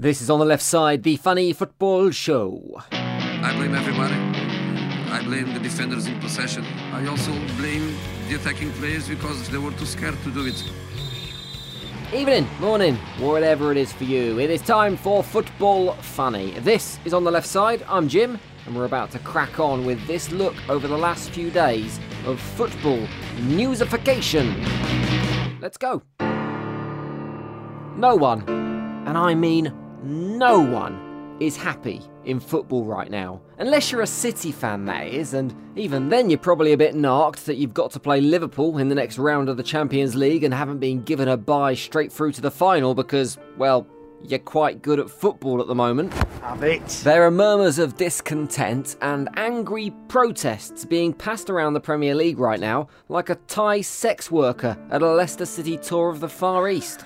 This is on the left side, the funny football show. I blame everybody. I blame the defenders in possession. I also blame the attacking players because they were too scared to do it. Evening, morning, whatever it is for you. It is time for Football Funny. This is on the left side. I'm Jim, and we're about to crack on with this look over the last few days of football newsification. Let's go. No one, and I mean no one is happy in football right now. Unless you're a City fan, that is, and even then you're probably a bit narked that you've got to play Liverpool in the next round of the Champions League and haven't been given a bye straight through to the final because, well, you're quite good at football at the moment. Have it. There are murmurs of discontent and angry protests being passed around the Premier League right now, like a Thai sex worker at a Leicester City tour of the Far East.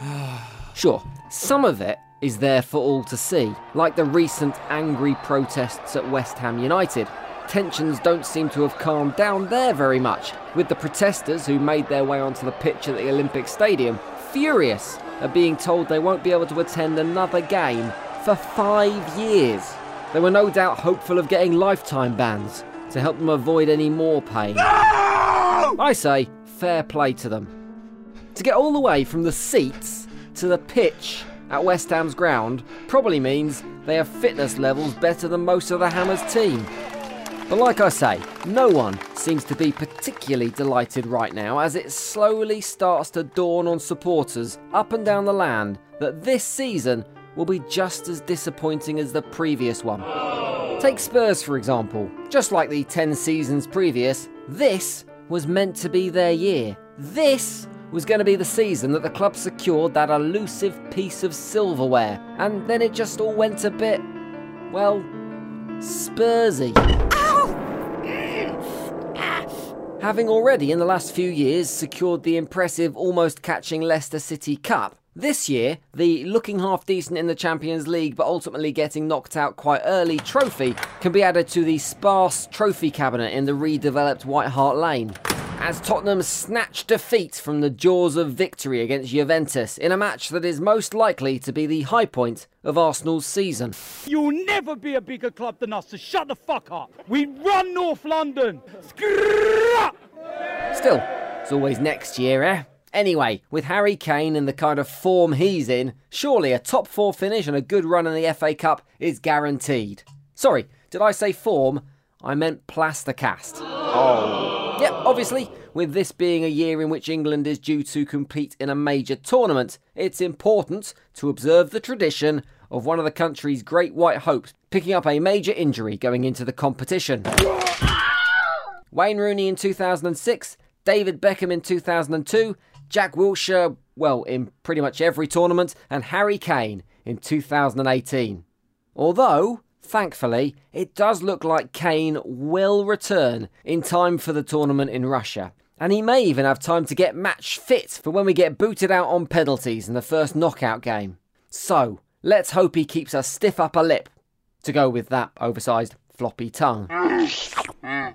sure, some of it is there for all to see, like the recent angry protests at West Ham United. Tensions don't seem to have calmed down there very much, with the protesters who made their way onto the pitch at the Olympic Stadium furious at being told they won't be able to attend another game for five years. They were no doubt hopeful of getting lifetime bans to help them avoid any more pain. I say, fair play to them. To get all the way from the seats to the pitch at West Ham's ground probably means they have fitness levels better than most of the Hammers team. But like I say, no one seems to be particularly delighted right now as it slowly starts to dawn on supporters up and down the land that this season will be just as disappointing as the previous one. Take Spurs for example. Just like the 10 seasons previous, this was meant to be their year. This was going to be the season that the club secured that elusive piece of silverware, and then it just all went a bit, well, Spursy. Having already in the last few years secured the impressive almost catching Leicester City Cup, this year, the looking half decent in the Champions League but ultimately getting knocked out quite early trophy can be added to the sparse trophy cabinet in the redeveloped White Hart Lane as Tottenham snatched defeat from the jaws of victory against Juventus in a match that is most likely to be the high point of Arsenal's season. You'll never be a bigger club than us, so shut the fuck up. We run North London. Still, it's always next year, eh? Anyway, with Harry Kane in the kind of form he's in, surely a top four finish and a good run in the FA Cup is guaranteed. Sorry, did I say form? I meant plastercast. Oh. Yep, obviously, with this being a year in which England is due to compete in a major tournament, it's important to observe the tradition of one of the country's great white hopes picking up a major injury going into the competition. Wayne Rooney in 2006, David Beckham in 2002, Jack Wilshere, well, in pretty much every tournament, and Harry Kane in 2018. Although, Thankfully, it does look like Kane will return in time for the tournament in Russia. And he may even have time to get match fit for when we get booted out on penalties in the first knockout game. So, let's hope he keeps a stiff upper lip to go with that oversized floppy tongue.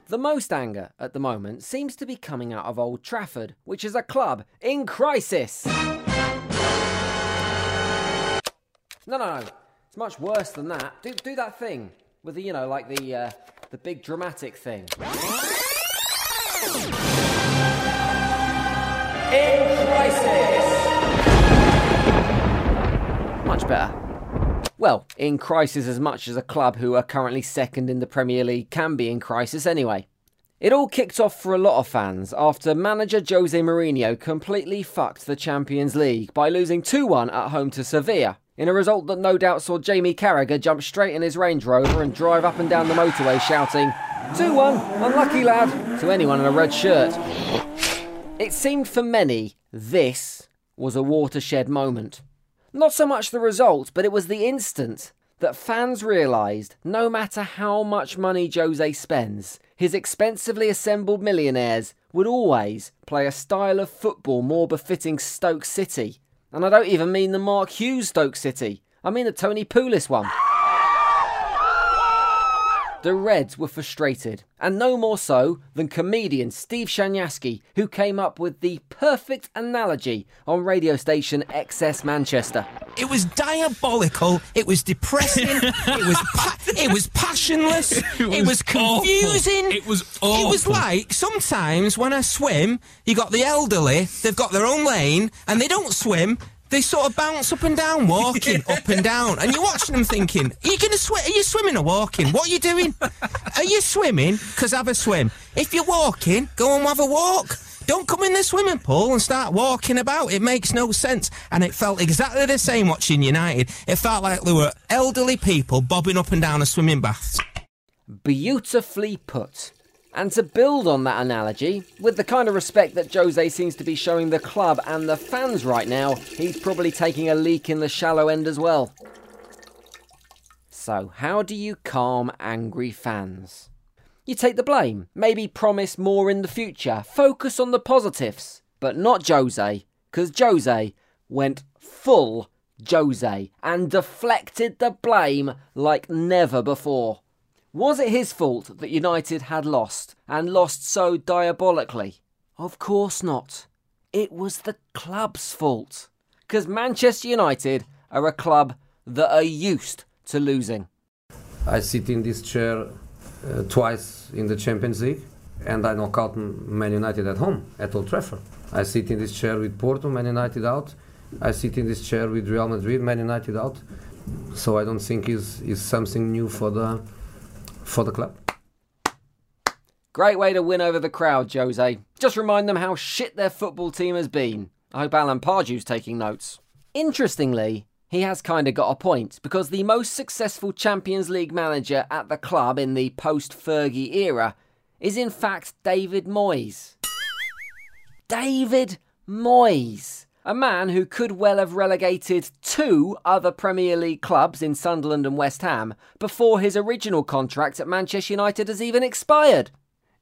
the most anger at the moment seems to be coming out of Old Trafford, which is a club in crisis. No, no, no. Much worse than that. Do do that thing with the you know like the uh, the big dramatic thing. In crisis. Much better. Well, in crisis as much as a club who are currently second in the Premier League can be in crisis anyway. It all kicked off for a lot of fans after manager Jose Mourinho completely fucked the Champions League by losing 2 1 at home to Sevilla in a result that no doubt saw Jamie Carragher jump straight in his Range Rover and drive up and down the motorway shouting, 2 1, unlucky lad, to anyone in a red shirt. It seemed for many this was a watershed moment. Not so much the result, but it was the instant that fans realised no matter how much money Jose spends, his expensively assembled millionaires would always play a style of football more befitting Stoke City and I don't even mean the Mark Hughes Stoke City. I mean the Tony Pulis one. The Reds were frustrated, and no more so than comedian Steve Shanyaski, who came up with the perfect analogy on radio station XS Manchester. It was diabolical. It was depressing. it was pa- it was passionless. It was, confusing. Awful. It was awful. It was like sometimes when I swim, you got the elderly. They've got their own lane, and they don't swim. They sort of bounce up and down, walking up and down, and you're watching them thinking, "Are you going to swim? Are you swimming or walking? What are you doing? Are you swimming? Because have a swim. If you're walking, go and have a walk." Don't come in the swimming pool and start walking about. It makes no sense. And it felt exactly the same watching United. It felt like there were elderly people bobbing up and down a swimming bath. Beautifully put. And to build on that analogy, with the kind of respect that Jose seems to be showing the club and the fans right now, he's probably taking a leak in the shallow end as well. So, how do you calm angry fans? You take the blame, maybe promise more in the future, focus on the positives, but not Jose, because Jose went full Jose and deflected the blame like never before. Was it his fault that United had lost, and lost so diabolically? Of course not. It was the club's fault. Because Manchester United are a club that are used to losing. I sit in this chair uh, twice in the Champions League and I knock out Man United at home at Old Trafford. I sit in this chair with Porto, Man United out. I sit in this chair with Real Madrid, Man United out. So I don't think is is something new for the for the club. Great way to win over the crowd, Jose. Just remind them how shit their football team has been. I hope Alan Pardew's taking notes. Interestingly, he has kind of got a point because the most successful Champions League manager at the club in the post Fergie era is in fact David Moyes. David Moyes, a man who could well have relegated two other Premier League clubs in Sunderland and West Ham before his original contract at Manchester United has even expired.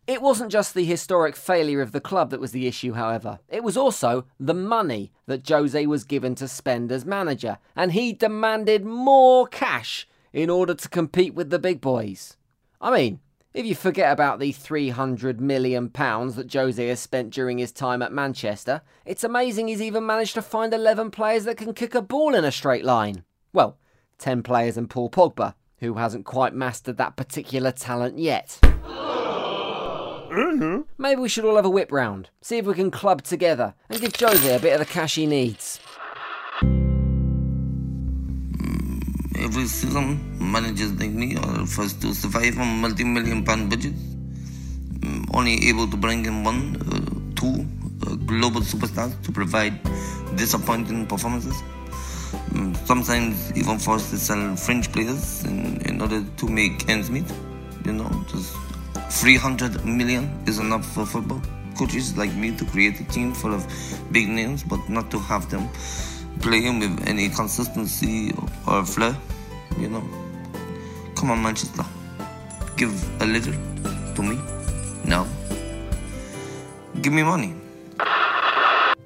It wasn't just the historic failure of the club that was the issue, however. It was also the money that Jose was given to spend as manager, and he demanded more cash in order to compete with the big boys. I mean, if you forget about the £300 million that Jose has spent during his time at Manchester, it's amazing he's even managed to find 11 players that can kick a ball in a straight line. Well, 10 players and Paul Pogba, who hasn't quite mastered that particular talent yet. Mm-hmm. Maybe we should all have a whip round, see if we can club together and give Jose a bit of the cash he needs. Season, managers like me are forced to survive on multi-million pound budgets, mm, only able to bring in one, uh, two uh, global superstars to provide disappointing performances. Mm, Sometimes even forced to sell French players in, in order to make ends meet. You know, just 300 million is enough for football. Coaches like me to create a team full of big names, but not to have them playing with any consistency or flair. You know, come on, Manchester, give a little to me now. Give me money.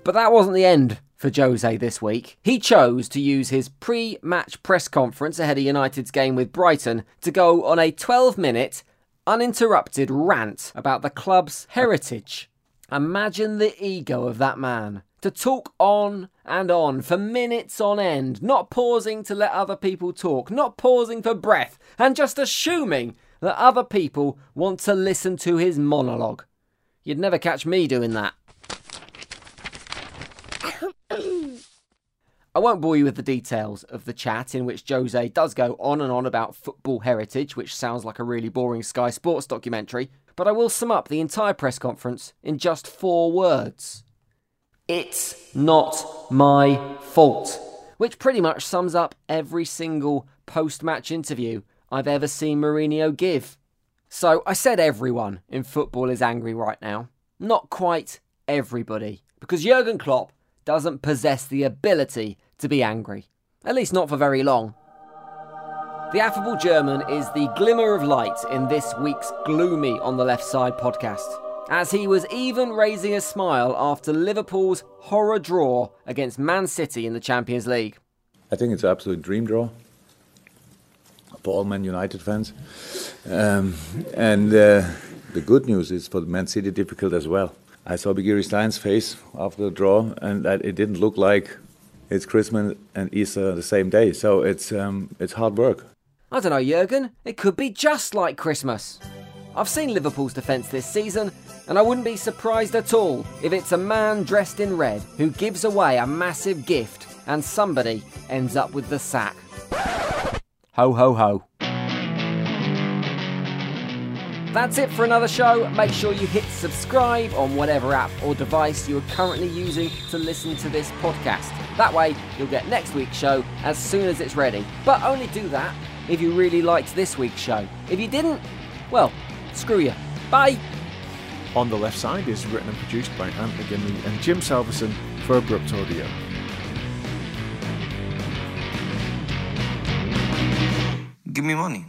But that wasn't the end for Jose this week. He chose to use his pre match press conference ahead of United's game with Brighton to go on a 12 minute, uninterrupted rant about the club's heritage. Imagine the ego of that man. To talk on and on for minutes on end, not pausing to let other people talk, not pausing for breath, and just assuming that other people want to listen to his monologue. You'd never catch me doing that. I won't bore you with the details of the chat in which Jose does go on and on about football heritage, which sounds like a really boring Sky Sports documentary, but I will sum up the entire press conference in just four words. It's not my fault. Which pretty much sums up every single post match interview I've ever seen Mourinho give. So I said everyone in football is angry right now. Not quite everybody. Because Jurgen Klopp doesn't possess the ability to be angry. At least not for very long. The affable German is the glimmer of light in this week's Gloomy on the Left Side podcast, as he was even raising a smile after Liverpool's horror draw against Man City in the Champions League. I think it's an absolute dream draw. for all Man United fans. Um, and uh, the good news is for Man City difficult as well. I saw Begiristain's face after the draw, and that it didn't look like it's Christmas and Easter the same day. So it's um, it's hard work. I don't know, Jurgen. It could be just like Christmas. I've seen Liverpool's defence this season, and I wouldn't be surprised at all if it's a man dressed in red who gives away a massive gift and somebody ends up with the sack. Ho ho ho. That's it for another show. Make sure you hit subscribe on whatever app or device you are currently using to listen to this podcast. That way, you'll get next week's show as soon as it's ready. But only do that if you really liked this week's show. If you didn't, well, screw you. Bye. On the Left Side is written and produced by Ant McGinley and Jim Salverson for Abrupt Audio. Give me money.